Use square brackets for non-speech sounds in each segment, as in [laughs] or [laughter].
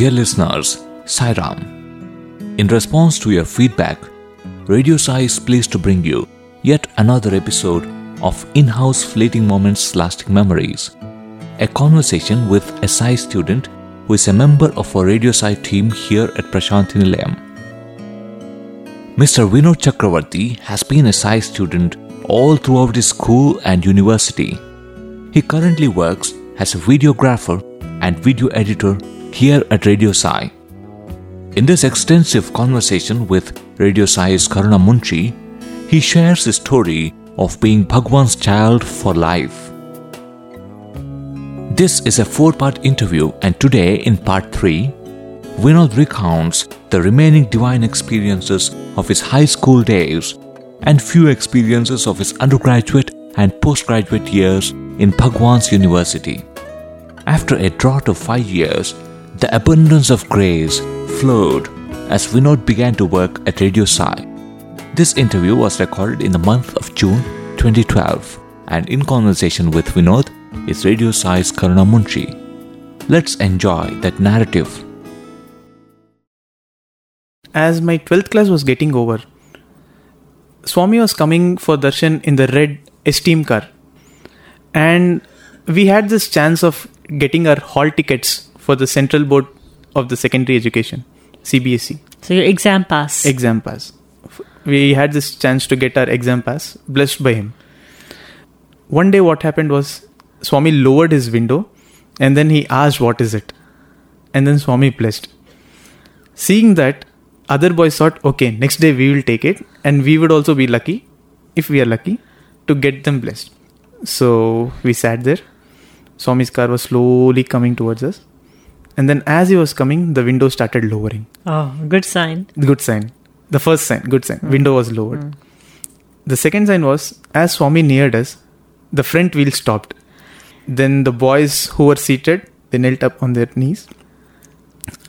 Dear listeners, Sairam. In response to your feedback, Radio Sai is pleased to bring you yet another episode of In House Fleeting Moments Lasting Memories, a conversation with a Sai student who is a member of our Radio Sai team here at Prasanthi Nilayam. Mr. Vinod Chakravarthy has been a Sai student all throughout his school and university. He currently works as a videographer and video editor here at Radio Sai. In this extensive conversation with Radio Sai's Karuna Munshi, he shares his story of being Bhagwan's child for life. This is a four part interview, and today, in part 3, Vinod recounts the remaining divine experiences of his high school days and few experiences of his undergraduate and postgraduate years in Bhagwan's University. After a drought of five years, the abundance of grace flowed as Vinod began to work at Radio Sai. This interview was recorded in the month of June 2012, and in conversation with Vinod is Radio Sai's Karuna Munshi. Let's enjoy that narrative. As my 12th class was getting over, Swami was coming for darshan in the red esteem car. And we had this chance of getting our hall tickets for the central board of the secondary education, CBSE. So your exam pass. Exam pass. We had this chance to get our exam pass, blessed by him. One day, what happened was Swami lowered his window and then he asked, What is it? And then Swami blessed. Seeing that, other boys thought, Okay, next day we will take it and we would also be lucky, if we are lucky, to get them blessed. So we sat there. Swami's car was slowly coming towards us. And then as he was coming, the window started lowering. oh, good sign. Good sign. The first sign, good sign. Hmm. Window was lowered. Hmm. The second sign was as Swami neared us, the front wheel stopped. Then the boys who were seated, they knelt up on their knees.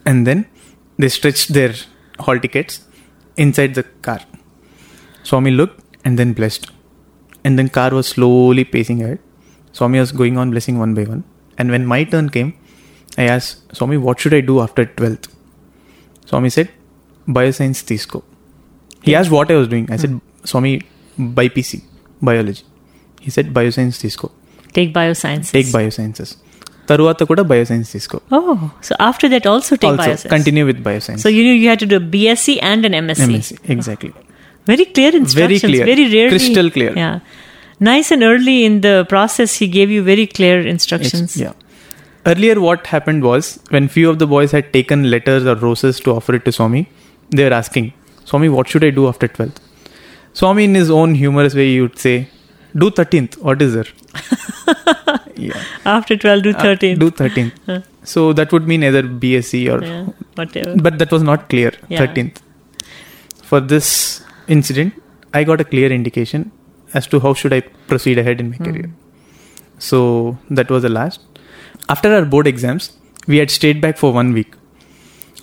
And then they stretched their hall tickets inside the car. Swami looked and then blessed. And then car was slowly pacing ahead. Swami was going on blessing one by one. And when my turn came, I asked Swami, what should I do after 12th? Swami said, bioscience తీసుకో he asked what I was doing. I said, Swami, BIPC, biology. He said, bioscience తీసుకో Take biosciences. Take biosciences తరువాత కూడా bioscience తీసుకో Oh, so after that also take also bioscience. Continue with bioscience So you knew you had to do a BSc and an MSc. MSc exactly Very clear instructions. clear. Very rarely. Crystal clear. Yeah. Nice and early in the process, he gave you very clear instructions. yeah earlier what happened was when few of the boys had taken letters or roses to offer it to swami they were asking swami what should i do after 12th swami in his own humorous way he would say do 13th what is there [laughs] yeah After 12 to Uh, 13. do 13th so that would mean either bsc or yeah, whatever. but that was not clear Yeah. 13th for this incident i got a clear indication as to how should i proceed ahead in my Hmm. career so that was the last after our board exams we had stayed back for one week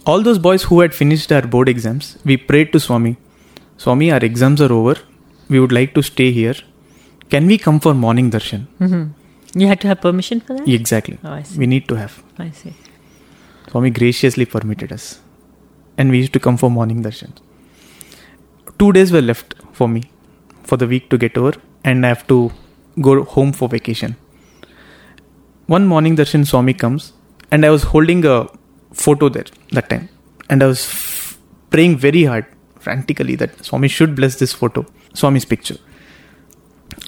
all those boys who had finished our board exams we prayed to swami swami our exams are over we would like to stay here can we come for morning darshan Mhm. You had to have permission for that? exactly Oh, I see. we need to have I see. Swami graciously permitted us. And we used to come for morning darshan. Two days were left for me for the week to get over, and I have to go home for vacation. One morning darshan, Swami comes, and I was holding a photo there that time, and I was f- praying very hard, frantically, that Swami should bless this photo, Swami's picture.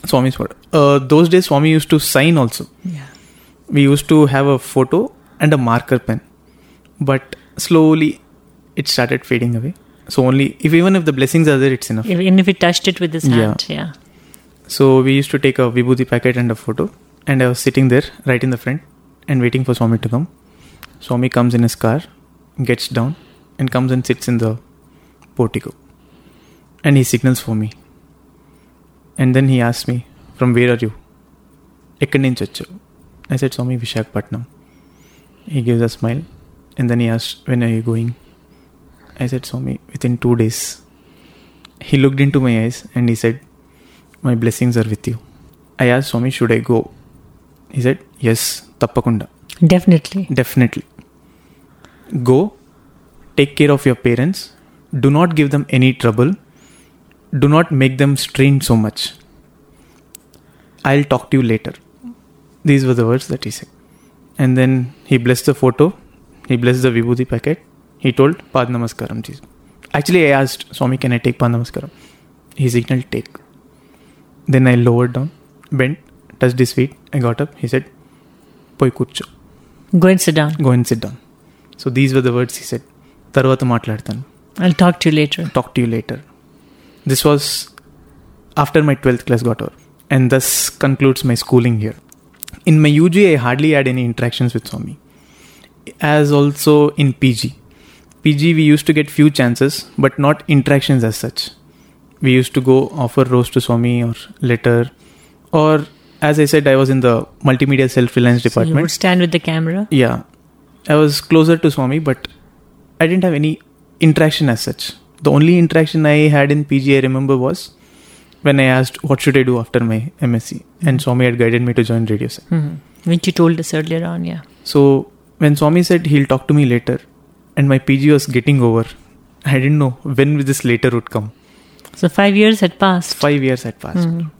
Swami's photo. Uh, those days, Swami used to sign also Yeah. we used to have a photo and a marker pen but slowly it started fading away so only if even if the blessings are there it's enough Even if he touched it with his Yeah. Yeah. so we used to take a vibhuti packet and a photo and I was sitting there right in the front and waiting for Swami to come. Swami comes in his car, gets down, and comes and sits in the portico. And he signals for me. And then he asks me, From where are you? Ekkaninchachu. I said, Swami Vishakhapatnam. He gives a smile and then he asks, When are you going? I said, Swami, within two days. He looked into my eyes and he said, My blessings are with you. I asked Swami, Should I go he said, Yes, Tappakunda. Definitely. Definitely. Go, take care of your parents, do not give them any trouble, do not make them strain so much. I'll talk to you later. These were the words that he said. And then he blessed the photo, he blessed the Vibhuti packet, he told Pad Namaskaram. Ji. Actually, I asked Swami, can I take Pad Namaskaram? He signaled take. Then I lowered down, bent, touched his feet. I got up. He said, Poi kurcho. Go and sit down. Go and sit down. So these were the words he said. తర్వాత మాట్లాడతాను I'll talk to you later. talk to you later. This was after my 12th class got over, and thus concludes my schooling here. In my UG, I hardly had any interactions with Swami. As also in PG. PG, we used to get few chances, but not interactions as such. We used to go offer rose to Swami or letter, or as I said, I was in the multimedia self reliance So you department. would stand with the camera. Yeah. I was closer to Swami, but I didn't have any interaction as such. The only interaction I had in PG, I remember, was when I asked, What should I do after my MSc? And Swami had guided me to join Radio Sai. hmm Which you told us earlier on, yeah. So when Swami said he'll talk to me later, and my PG was getting over, I didn't know when this later would come. So five years had passed. Five years had passed. Mhm.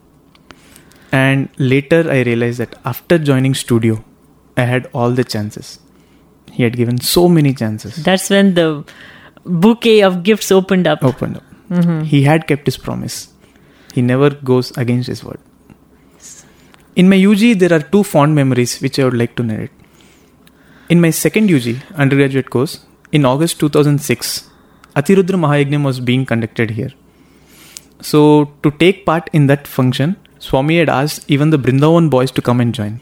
And later I realized that after joining studio, I had all the chances. He had given so many chances. That's when the bouquet of gifts opened up. Opened up. Mhm. He had kept his promise. He never goes against his word. In my UG, there are two fond memories which I would like to narrate. In my second UG, undergraduate course, in August 2006, Atirudra Mahayagnam was being conducted here. So, to take part in that function, Swami had asked even the Brindavan boys to come and join.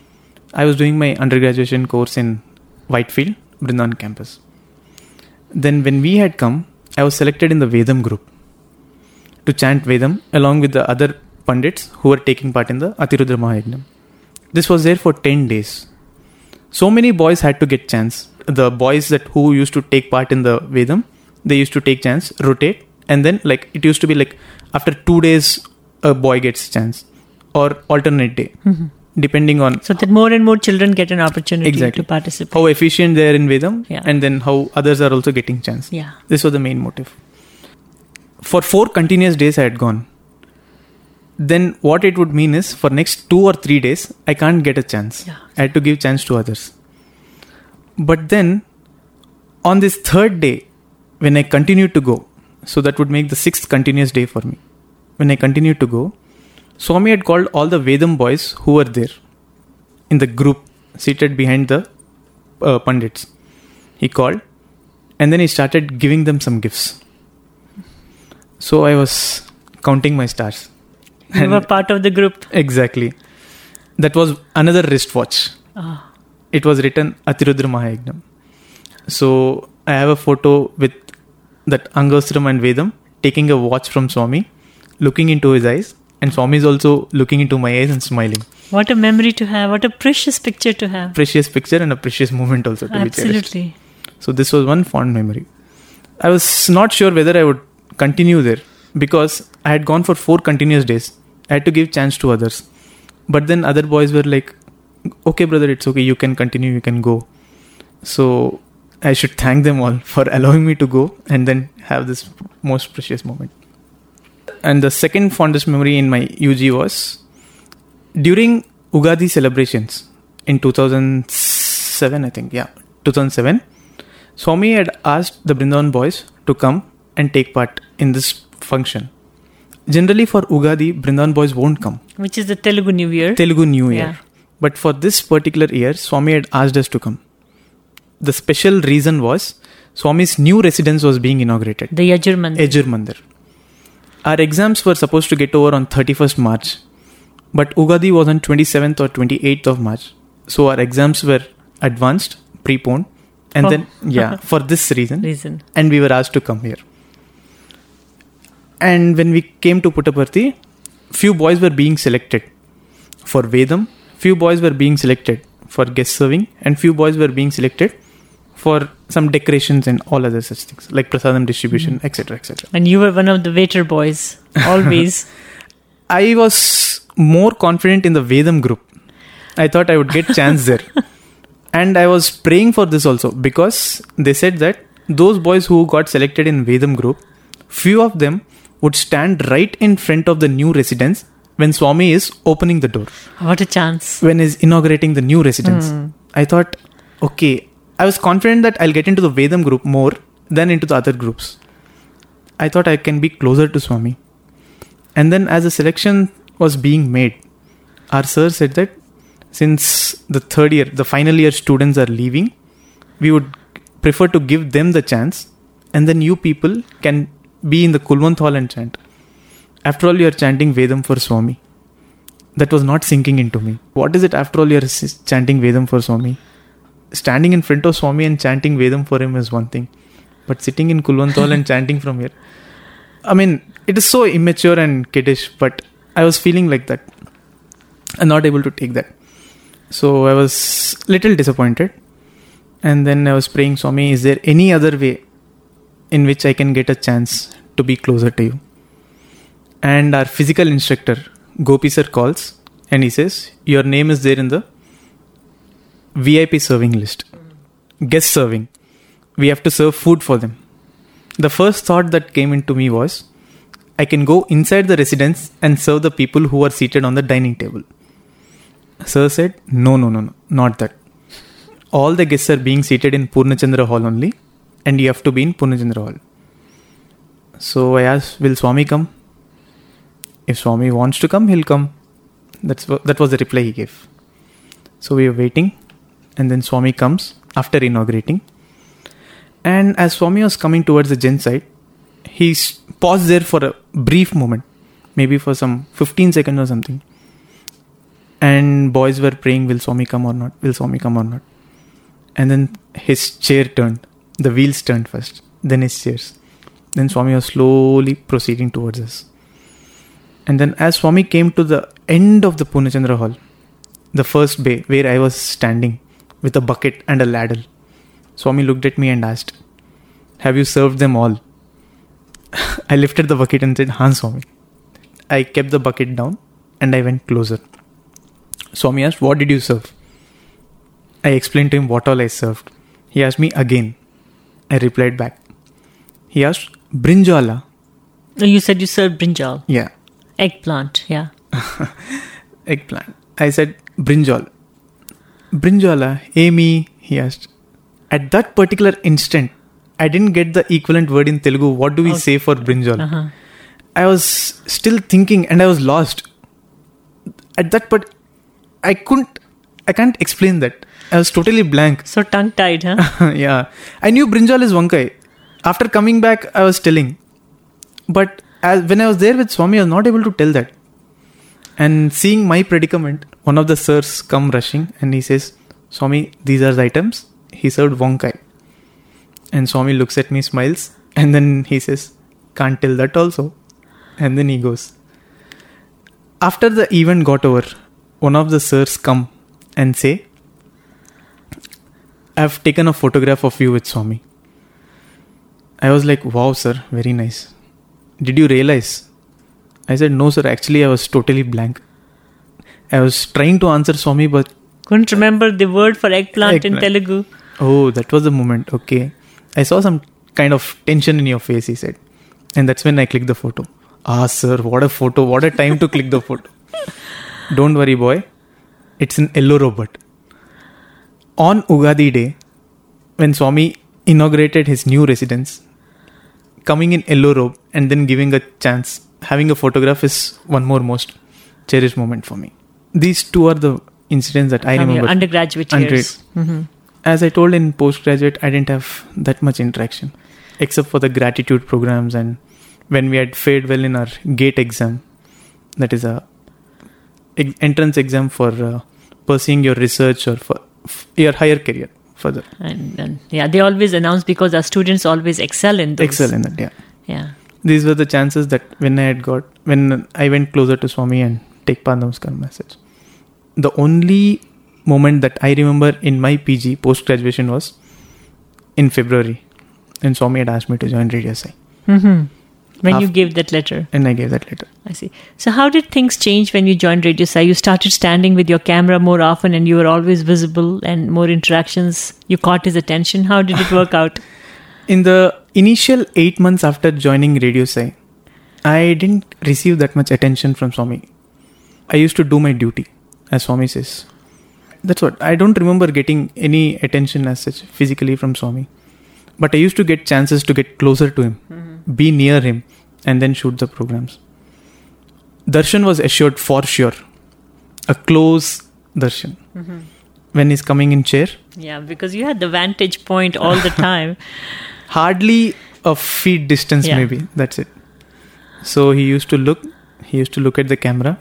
I was doing my undergraduate course in Whitefield, Brindavan campus. Then, when we had come, I was selected in the Vedam group to chant Vedam along with the other Pandits who were taking part in the Atirudra Mahayagnam. This was there for 10 days. So many boys had to get chance. The boys that who used to take part in the Vedam, they used to take chance, rotate, and then like it used to be like after two days a boy gets chance or alternate day, Mhm. depending on So that more and more children get an opportunity Exactly. to participate. how efficient they are in Vedam Yeah. and then how others are also getting chance. Yeah. This was the main motive. For four continuous days I had gone. Then what it would mean is for next two or three days I can't get a chance. Yeah. I had to give chance to others. But then on this third day, when I continued to go, so that would make the sixth continuous day for me. When I continued to go, Swami had called all the Vedam boys who were there in the group seated behind the uh, Pandits. He called and then he started giving them some gifts. So I was counting my stars. You And- were part of the group. Exactly. That was another wristwatch. Ah. It was written Atirudra Mahayagnam. So I have a photo with that Angastram and Vedam taking a watch from Swami, looking into his eyes, and Swami is also looking into my eyes and smiling. What a memory to have. What a precious picture to have. Precious picture and a precious moment also to be cherished. Absolutely. So this was one fond memory. I was not sure whether I would continue there because I had gone for four continuous days. I had to give chance to others. But then other boys were like, okay, brother, it's okay. You can continue. You can go. So I should thank them all [laughs] for allowing me to go and then have this most precious moment. And the second fondest memory in my UG was during Ugadi celebrations in 2007, I think. Yeah, 2007. Swami had asked the Brindavan boys to come and take part in this function. Generally, for Ugadi, Brindavan boys won't come. Which is the Telugu New Year. Telugu New Year. Yeah. But for this particular year, Swami had asked us to come. The special reason was Swami's new residence was being inaugurated, the Yajur Mandir. Yajur Mandir. Our exams were supposed to get over on 31st March, but Ugadi was on 27th or 28th of March. So our exams were advanced, preponed, and Oh. then, [laughs] yeah, for this reason, Reason. and we were asked to come here. And when we came to Puttaparthi, few boys were being selected for Vedam, few boys were being selected for guest serving, and few boys were being selected for some decorations and all other such things like prasadam distribution, mm. etc., etc. And you were one of the waiter boys. [laughs] Always. I was more confident in the Vedam group. I thought I would get chance there. [laughs] And I was praying for this also because they said that those boys who got selected in Vedam group, few of them would stand right in front of the new residence when Swami is opening the door, What a chance. when he's inaugurating the new residence. Hmm. I thought, okay, I was confident that I'll get into the Vedam group more than into the other groups. I thought I can be closer to Swami. And then, as the selection was being made, our sir said that since the third year, the final year students are leaving, we would prefer to give them the chance, and then you people can be in the Kulwant hall and chant. After all, you are chanting Vedam for Swami. That was not sinking into me. What is it after all you are chanting Vedam for Swami? Standing in front of Swami and chanting Vedam for him is one thing, but sitting in Kulwant hall and chanting from here. I mean, it is so immature and kiddish, but I was feeling like that. I'm not able to take that. So I was little disappointed. And then I was praying, Swami, is there any other way in which I can get a chance to be closer to you? And our physical instructor, Gopi sir, calls and he says, Your name is there in the VIP serving list. Guest serving. We have to serve food for them. The first thought that came into me was, I can go inside the residence and serve the people who are seated on the dining table. Sir said, No, no, no, no, not that. All the guests are being seated in Purnachandra Hall only, and you have to be in Purnachandra Hall. So I asked, Will Swami come? If Swami wants to come, he'll come. That's that was the reply he gave. So we were waiting, and then Swami comes after inaugurating. And as Swami was coming towards the Jain side, he paused there for a brief moment, maybe for some 15 seconds or something. And boys were praying, Will Swami come or not? Will Swami come or not? And then his chair turned. The wheels turned first, then his chairs. Then Swami was slowly proceeding towards us. And then as Swami came to the end of the Purnachandra hall, the first bay where I was standing with a bucket and a ladle, Swami looked at me and asked, Have you served them all? [laughs] I lifted the bucket and said, Han Swami. I kept the bucket down and I went closer. Swami asked, What did you serve? I explained to him what all I served. He asked me again. I replied back. He asked, Brinjala. You said you served brinjal, Yeah, eggplant. Yeah. [laughs] eggplant. I said, Brinjal. Brinjala, Amy, he asked. At that particular instant, I didn't get the equivalent word in Telugu. What do we Okay. say for brinjal? Uh-huh. I was still thinking and I was lost. At that part, I couldn't, I can't explain that. I was totally blank. So tongue tied, huh? [laughs] yeah. I knew brinjal is wankai. After coming back, I was telling. But as, when I was there with Swami, I was not able to tell that. And seeing my predicament, one of the sirs come rushing and he says, Swami, these are the items. He served wankai. And Swami looks at me, smiles, and then he says, Can't tell that also. And then he goes. After the event got over, one of the sirs come and say, I've taken a photograph of you with Swami. I was like, wow, sir, very nice. Did you realize? I said, no, sir, actually, I was totally blank. I was trying to answer Swami, but Couldn't remember the word for eggplant, in Telugu. oh, that was the moment. Okay. I saw some kind of tension in your face, he said. And that's when I clicked the photo. Ah, sir, what a photo. What a time to click the photo. [laughs] Don't worry, boy. It's an yellow robot. On Ugadi Day, when Swami inaugurated his new residence, coming in yellow robe and then giving a chance, having a photograph is one more most cherished moment for me. These two are the incidents that I From your remember. undergraduate Under- years. hmm As I told in postgraduate, I didn't have that much interaction, except for the gratitude programs and when we had fared well in our GATE exam, that is a entrance exam for uh, pursuing your research or for f- your higher career further. And, and yeah, they always announce because our students always excel in those. Excel in that, yeah. Yeah. These were the chances that when I had got, when I went closer to Swami and take Pandamaskar message. The only moment that I remember in my PG post graduation was in February, and Swami had asked me to join Radio Sai. hmm when you gave that letter. And I gave that letter. I see. So, how did things change when you joined Radio Sai? You started standing with your camera more often and you were always visible and more interactions. You caught his attention. How did it work [laughs] out? In the initial eight months after joining Radio Sai, I didn't receive that much attention from Swami. I used to do my duty, as Swami says. That's what. I don't remember getting any attention as such physically from Swami. But I used to get chances to get closer to him, mm-hmm. be near him, and then shoot the programs. Darshan was assured for sure. A close darshan. Mm-hmm. When he's coming in chair, Yeah, because you had the vantage point all the [laughs] time. Hardly a feet distance Yeah. maybe. That's it. So he used to look he used to look at the camera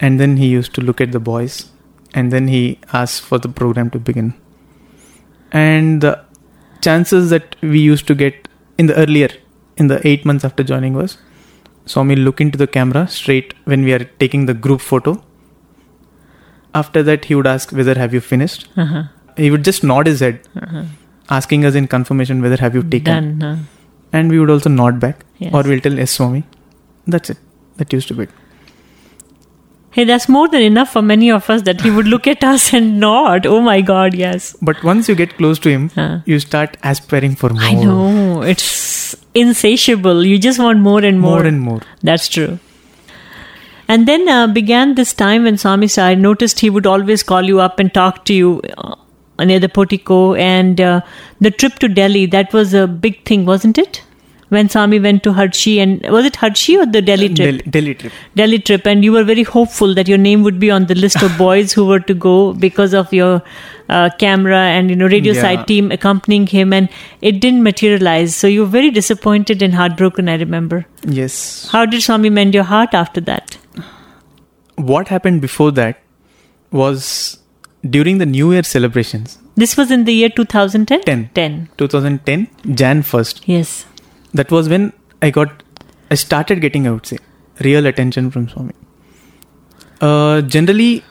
and then he used to look at the boys and then he asked for the program to begin. And the chances that we used to get in the earlier in the 8 months after joining was Swami look into the camera straight when we are taking the group photo. After that he would ask whether have you finished? Uh-huh. he would just nod his head asking us in confirmation whether have you taken Done. huh? and we would also nod back Yes. or we'll tell yes swami that's it that used to be it Hey, that's more than enough for many of us that he would look at us and nod. Oh my God, yes. but once you get close to him Huh. you start aspiring for more I know. It's insatiable. You just want more and more. more and more That's true. And then uh, began this time when Swami said, I noticed he would always call you up and talk to you uh, near the portico. And uh, the trip to Delhi, that was a big thing, wasn't it? When Swami went to Hadshi, and was it Hadshi or the Delhi trip? Delhi, Delhi trip Delhi trip, and you were very hopeful that your name would be on the list of [laughs] boys who were to go because of your uh, camera and you know radio Yeah. side team accompanying him, and it didn't materialize. So you were very disappointed and heartbroken. I remember. yes How did Swami mend your heart after that? what happened before that was during the new year celebrations This was in the year 2010. 10. 10. 2010 jan 1st Yes. that was when i got i started getting i would say real attention from swami uh, generally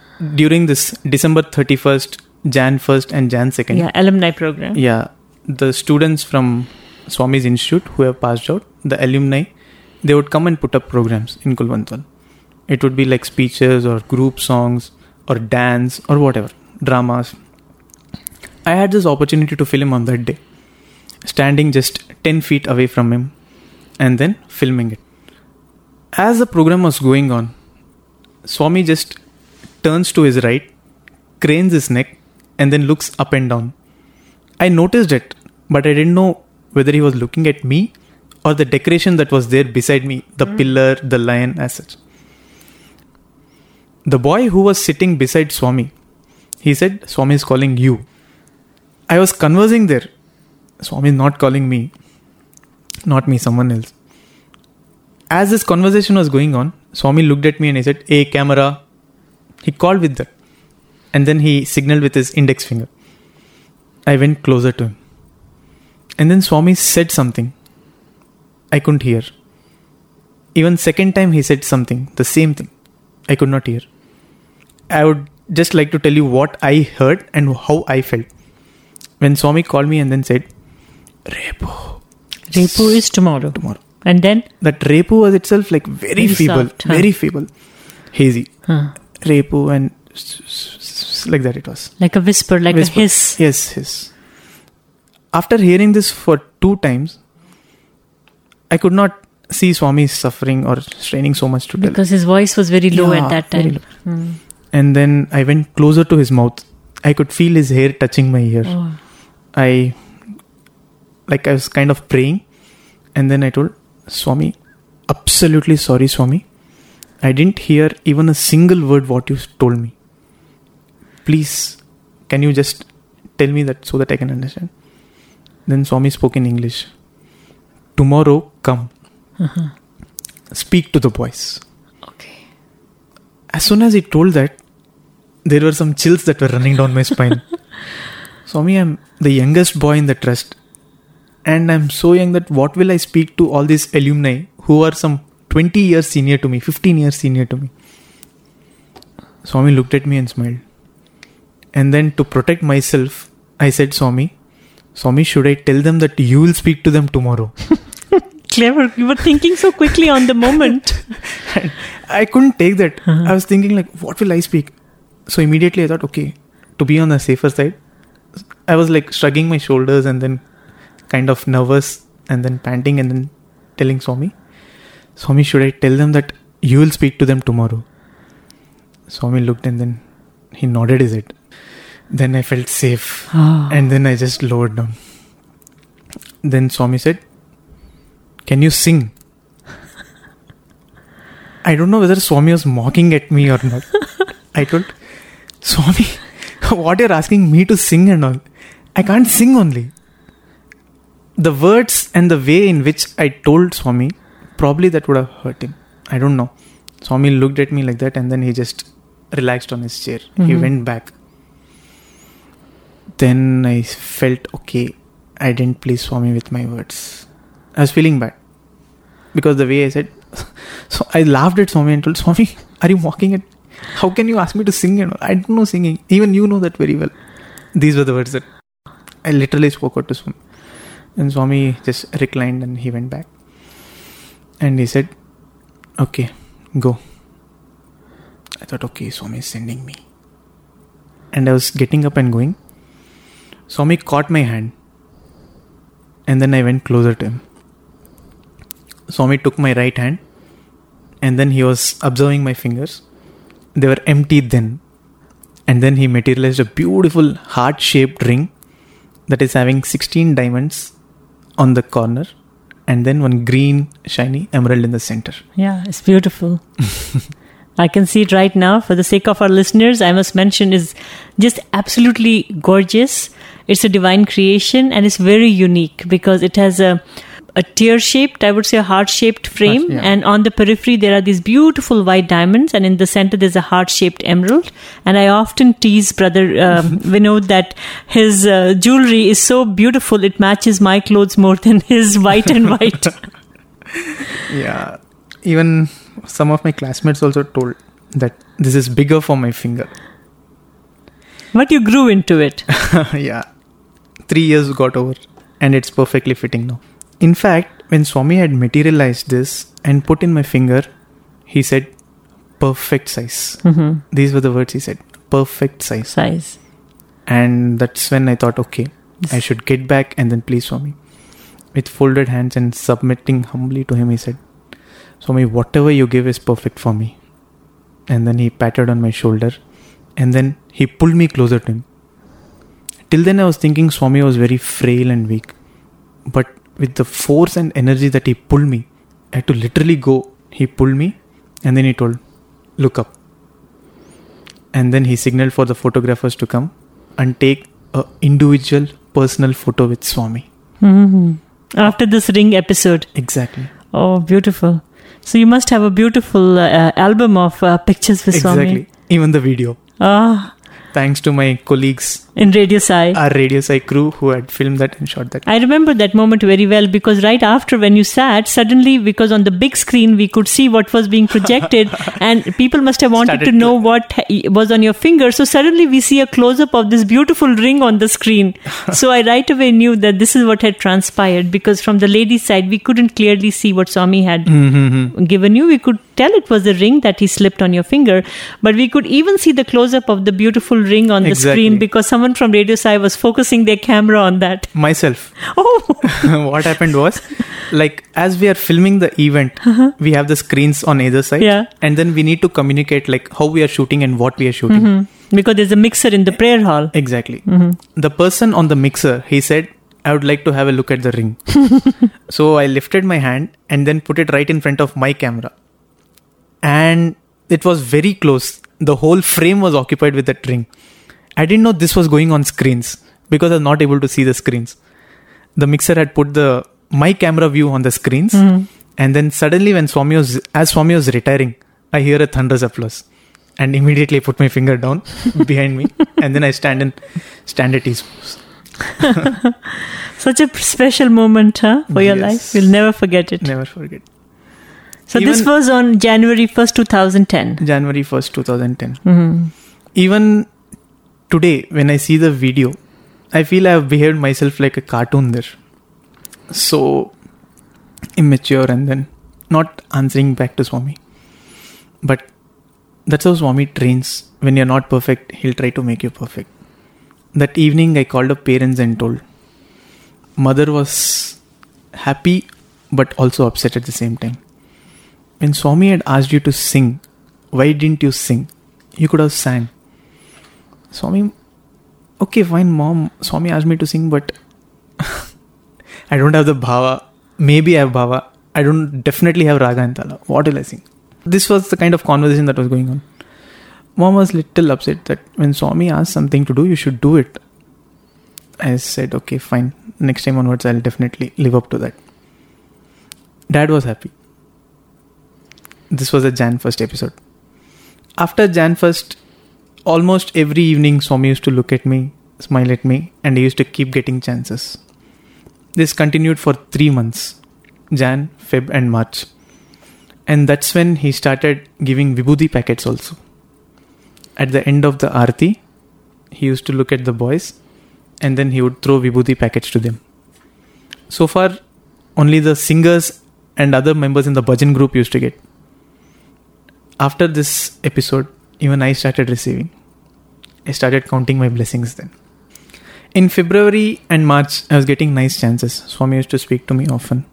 during this december 31st jan 1st and jan 2nd Yeah, alumni program. yeah the students from swami's institute who have passed out the alumni they would come and put up programs in kulwant hall it would be like speeches or group songs or dance or whatever dramas. I had this opportunity to film on that day standing just 10 feet away from him and then filming it. As the program was going on swami just turns to his right cranes his neck and then looks up and down. I noticed it, but I didn't know whether he was looking at me or the decoration that was there beside me the hmm. pillar, the lion, as such. The boy who was sitting beside Swami, he said, Swami is calling you. I was conversing there. Swami is not calling me, not me, someone else. As this conversation was going on, Swami looked at me and he said, Hey, camera. He called with that. And then he signaled with his index finger. I went closer to him. And then Swami said something. I couldn't hear. Even second time he said something, the same thing. I could not hear. I would just like to tell you what I heard and how I felt. When Swami called me and then said, Repo. Repo is tomorrow. Tomorrow. And then? That Repo was itself like very, Very feeble, soft, huh? very feeble, hazy. Huh. Repo and like that it was. Like a whisper, like Whisper. a hiss. Yes, yes. After hearing this for two times, I could not see Swami suffering or straining so much to tell. Because his voice was very low Yeah, at that time. Hmm. And then I went closer to his mouth. I could feel his hair touching my ear. Oh. I, like, I was kind of praying. And then I told Swami, absolutely sorry, Swami. I didn't hear even a single word what you told me. Please, can you just tell me that so that I can understand? Then Swami spoke in English. Tomorrow, come. Uh-huh. Speak to the boys. Okay. As soon as he told that, there were some chills that were running down my spine. [laughs] Swami, I'm the youngest boy in the trust. And I'm so young that what will I speak to all these alumni who are some 20 years senior to me, 15 years senior to me? Swami looked at me and smiled. And then to protect myself, I said, Swami, Swami, should I tell them that you will speak to them tomorrow? [laughs] clever. You were thinking so quickly on the moment. [laughs] I couldn't take that. Uh-huh. I was thinking like, what will I speak? So immediately I thought, okay, to be on the safer side, I was like shrugging my shoulders and then kind of nervous and then panting and then telling Swami, Swami, should I tell them that you will speak to them tomorrow? Swami looked and then he nodded his head. Then I felt safe Ah. and then I just lowered down. Then Swami said, Can you sing? [laughs] I don't know whether Swami was mocking at me or not. I told Swami, [laughs] what you're asking me to sing and all. I can't sing only. The words and the way in which I told Swami, probably that would have hurt him. I don't know. Swami looked at me like that and then he just relaxed on his chair. He Mhm. went back. Then I felt okay. I didn't please Swami with my words. I was feeling bad because the way I said, [laughs] so I laughed at Swami and told Swami, "Are you mocking it? How can you ask me to sing? I don't know singing. Even you know that very well." These were the words that I literally spoke out to Swami. And Swami just reclined and he went back. And he said, "Okay, go." I thought, "Okay, Swami is sending me." And I was getting up and going. Swami caught my hand. And then I went closer to him. Swami took my right hand and then he was observing my fingers. They were empty then. And then he materialized a beautiful heart shaped ring that is having 16 diamonds on the corner and then one green shiny emerald in the center. Yeah, it's beautiful. [laughs] I can see it right now. For the sake of our listeners, I must mention is just absolutely gorgeous. It's a divine creation and it's very unique because it has a a tear shaped, I would say a heart shaped frame, yeah. and on the periphery there are these beautiful white diamonds, and in the center there's a heart shaped emerald. And I often tease brother um, [laughs] Vinod that his uh, jewelry is so beautiful it matches my clothes more than his white and white. [laughs] Yeah. Even some of my classmates also told that this is bigger for my finger. but you grew into it. [laughs] yeah. Three years got over and it's perfectly fitting now. In fact, when Swami had materialized this and put in my finger, he said, perfect size. hmm These were the words he said, perfect size. Size. And that's when I thought, okay, I should get back and then please Swami. With folded hands and submitting humbly to him, he said, Swami, whatever you give is perfect for me. And then he patted on my shoulder and then he pulled me closer to him. Till then, I was thinking Swami was very frail and weak. But with the force and energy that he pulled me, I had to literally go. He pulled me and then he told, Look up. And then he signaled for the photographers to come and take a individual personal photo with Swami. hmm After this ring episode. Exactly. Oh, beautiful. So you must have a beautiful uh, album of uh, pictures with exactly. Swami. Exactly. Even the video. Ah, Thanks to my colleagues, in Radio Sai. our Radio Sai crew who had filmed that and shot that. I remember that moment very well because right after when you sat, suddenly because on the big screen we could see what was being projected [laughs] and people must have wanted Started to to- know what was on your finger. So suddenly we see a close up of this beautiful ring on the screen. [laughs] so I right away knew that this is what had transpired because from the lady's side we couldn't clearly see what Swami had Mm-hmm. given you. We could tell it was a ring that he slipped on your finger, but we could even see the close up of the beautiful ring on the screen because someone from Radio Sai was focusing their camera on that. Myself. [laughs] Oh, [laughs] what happened was, like, as we are filming the event, we have the screens on either side. Uh-huh. Yeah. And then we need to communicate, like, how we are shooting and what we are shooting. Mm-hmm. because there's a mixer in the prayer hall. Exactly. Mm-hmm. The person on the mixer, he said, I would like to have a look at the ring. [laughs] so I lifted my hand and then put it right in front of my camera. And it was very close. The whole frame was occupied with that ring. I didn't know this was going on screens because I was not able to see the screens. The mixer had put the my camera view on the screens. And then suddenly when Swami was as Swami was retiring, I hear a thunderous applause. And immediately put my finger down [laughs] behind me. And then I stand and stand at his pose. [laughs] Such a special moment, huh, for your Yes. life. You'll never forget it. Never forget. So this was on January 1st, 2010. January 1st, 2010. Mm-hmm. Even today, when I see the video, I feel I have behaved myself like a cartoon there. So immature and then not answering back to Swami. But that's how Swami trains. When you're not perfect, he'll try to make you perfect. That evening, I called up parents and told. Mother was happy but also upset at the same time. When Swami had asked you to sing, why didn't you sing? You could have sang. Swami, okay, fine, mom. Swami asked me to sing, but I don't have the bhava. Maybe I have bhava. I don't definitely have raga and tala. What will I sing? This was the kind of conversation that was going on. Mom was little upset that when Swami asked something to do, you should do it. I said, okay, fine. Next time onwards, I'll definitely live up to that. Dad was happy. This was a Jan 1st episode. After Jan 1st, almost every evening, Swami used to look at me, smile at me, and he used to keep getting chances. This continued for three months Jan, Feb, and March. And that's when he started giving Vibhuti packets also. At the end of the Arti, he used to look at the boys and then he would throw Vibhuti packets to them. So far, only the singers and other members in the bhajan group used to get. After this episode, even I started receiving. I started counting my blessings then. In February and March, I was getting nice chances. Swami used to speak to me often.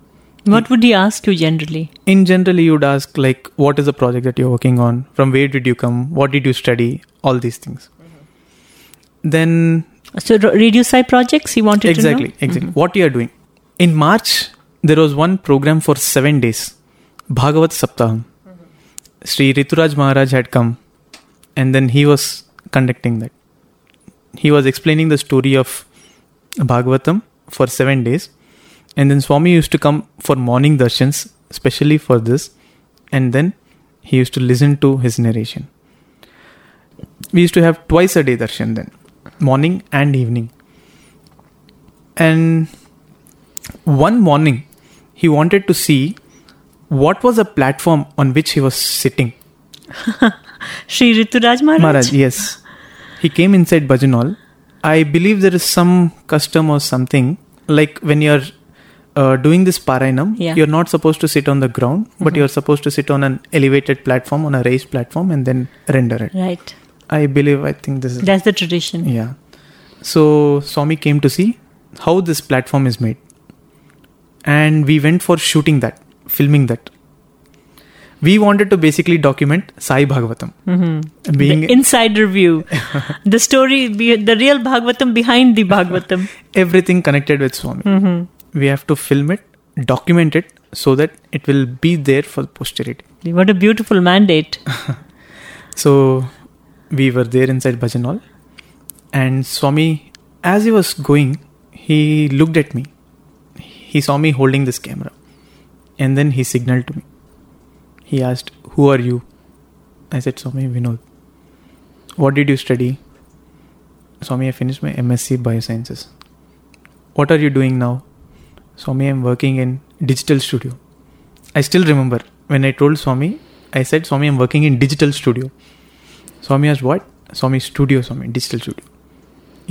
What would he ask you generally? In generally, you'd ask, like, what is the project that you're working on? From where did you come? What did you study? All these things. Mm-hmm. Then. So, Radio Sai projects, he wanted exactly, to know? Exactly, mm-hmm. What you are doing. In March, there was one program for seven days Bhagavat Saptaham. Mm-hmm. Sri Rituraj Maharaj had come and then he was conducting that. He was explaining the story of Bhagavatam for seven days. And then Swami used to come for morning darshans, especially for this. And then he used to listen to his narration. We used to have twice a day darshan then, morning and evening. And one morning, he wanted to see what was the platform on which he was sitting. [laughs] Sri Rituraj Maharaj? Maharaj, yes. He came inside Bhajan I believe there is some custom or something like when you're uh, doing this parayanam, Yeah. you're not supposed to sit on the ground, but you're supposed to sit on an elevated platform, on a raised platform, and then render it. Right. I believe, I think this is. That's the tradition. Yeah. So Swami came to see how this platform is made. And we went for shooting that, filming that. We wanted to basically document Sai Bhagavatam. Mm-hmm. Being the insider view. [laughs] the story, the real Bhagavatam behind the Bhagavatam. [laughs] everything connected with Swami. Mm-hmm. We have to film it, document it so that it will be there for posterity. What a beautiful mandate. [laughs] So we were there inside Bhajan Hall, and Swami, as he was going, he looked at me. He saw me holding this camera, and then he signaled to me. He asked, "Who are you?" I said, "Swami Vinod." What did you study? Swami, I finished my MSc Biosciences. What are you doing now? Swami, I'm working in digital studio. I still remember when I told Swami, I said, Swami, I'm working in digital studio. Swamy as what Swamy studio Swamy digital studio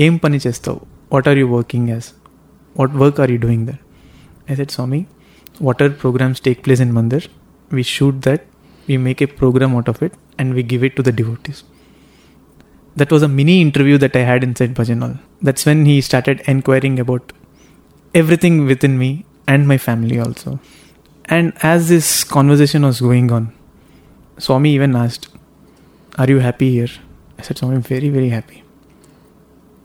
ఏం పని చేస్తావు what are you working as what work or you doing their I set Swamy what are programmes take place in Mandir we shoot that, we make a program out of it, and we give it to the devotees. That was a mini interview that I had inside Bhajan Hall. That's when he started inquiring about everything within me and my family also. And as this conversation was going on, Swami even asked, Are you happy here? I said, Swami, I'm very, very happy.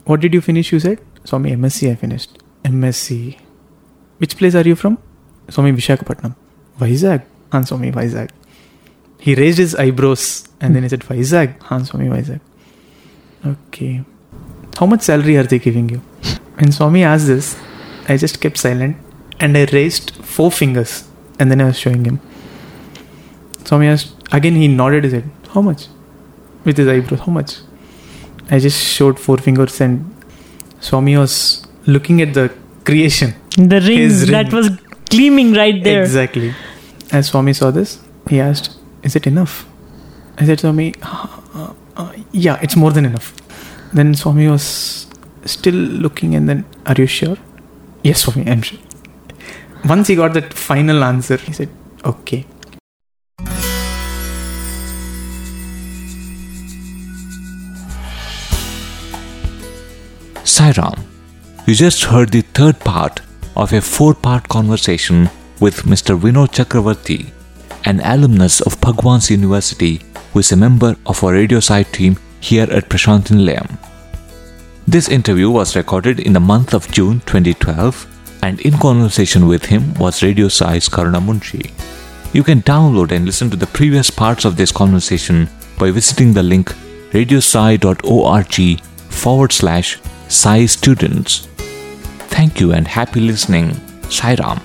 What did you finish? You said, Swami, MSc I finished. MSc. Which place are you from? Swami, Vishakhapatnam. Vizag. Han Swami Vizag. He raised his eyebrows and then he said, Vizag. Han Swami Vizag. Okay. How much salary are they giving you? When Swami asked this, I just kept silent and I raised four fingers and then I was showing him. Swami asked, again he nodded his head, How much? With his eyebrows, How much? I just showed four fingers and Swami was looking at the creation. The ring ring. that was gleaming right there. Exactly. As Swami saw this, he asked, Is it enough? I said, Swami, uh, uh, yeah, it's more than enough. Then Swami was still looking and then, Are you sure? Yes, Swami, I'm sure. once he got that final answer, he said, "Okay." Sairam, you just heard the third part of a four part conversation with Mr. Vinod Chakravarthy, an alumnus of Bhagwan's University who is a member of our Radio Sai team here at Prasanthi Nilayam. This interview was recorded in the month of June 2012 and in conversation with him was Radio Sai's Karuna Munshi. You can download and listen to the previous parts of this conversation by visiting the link radiosai.org forward slash Sai students. Thank you and happy listening. Sai Ram.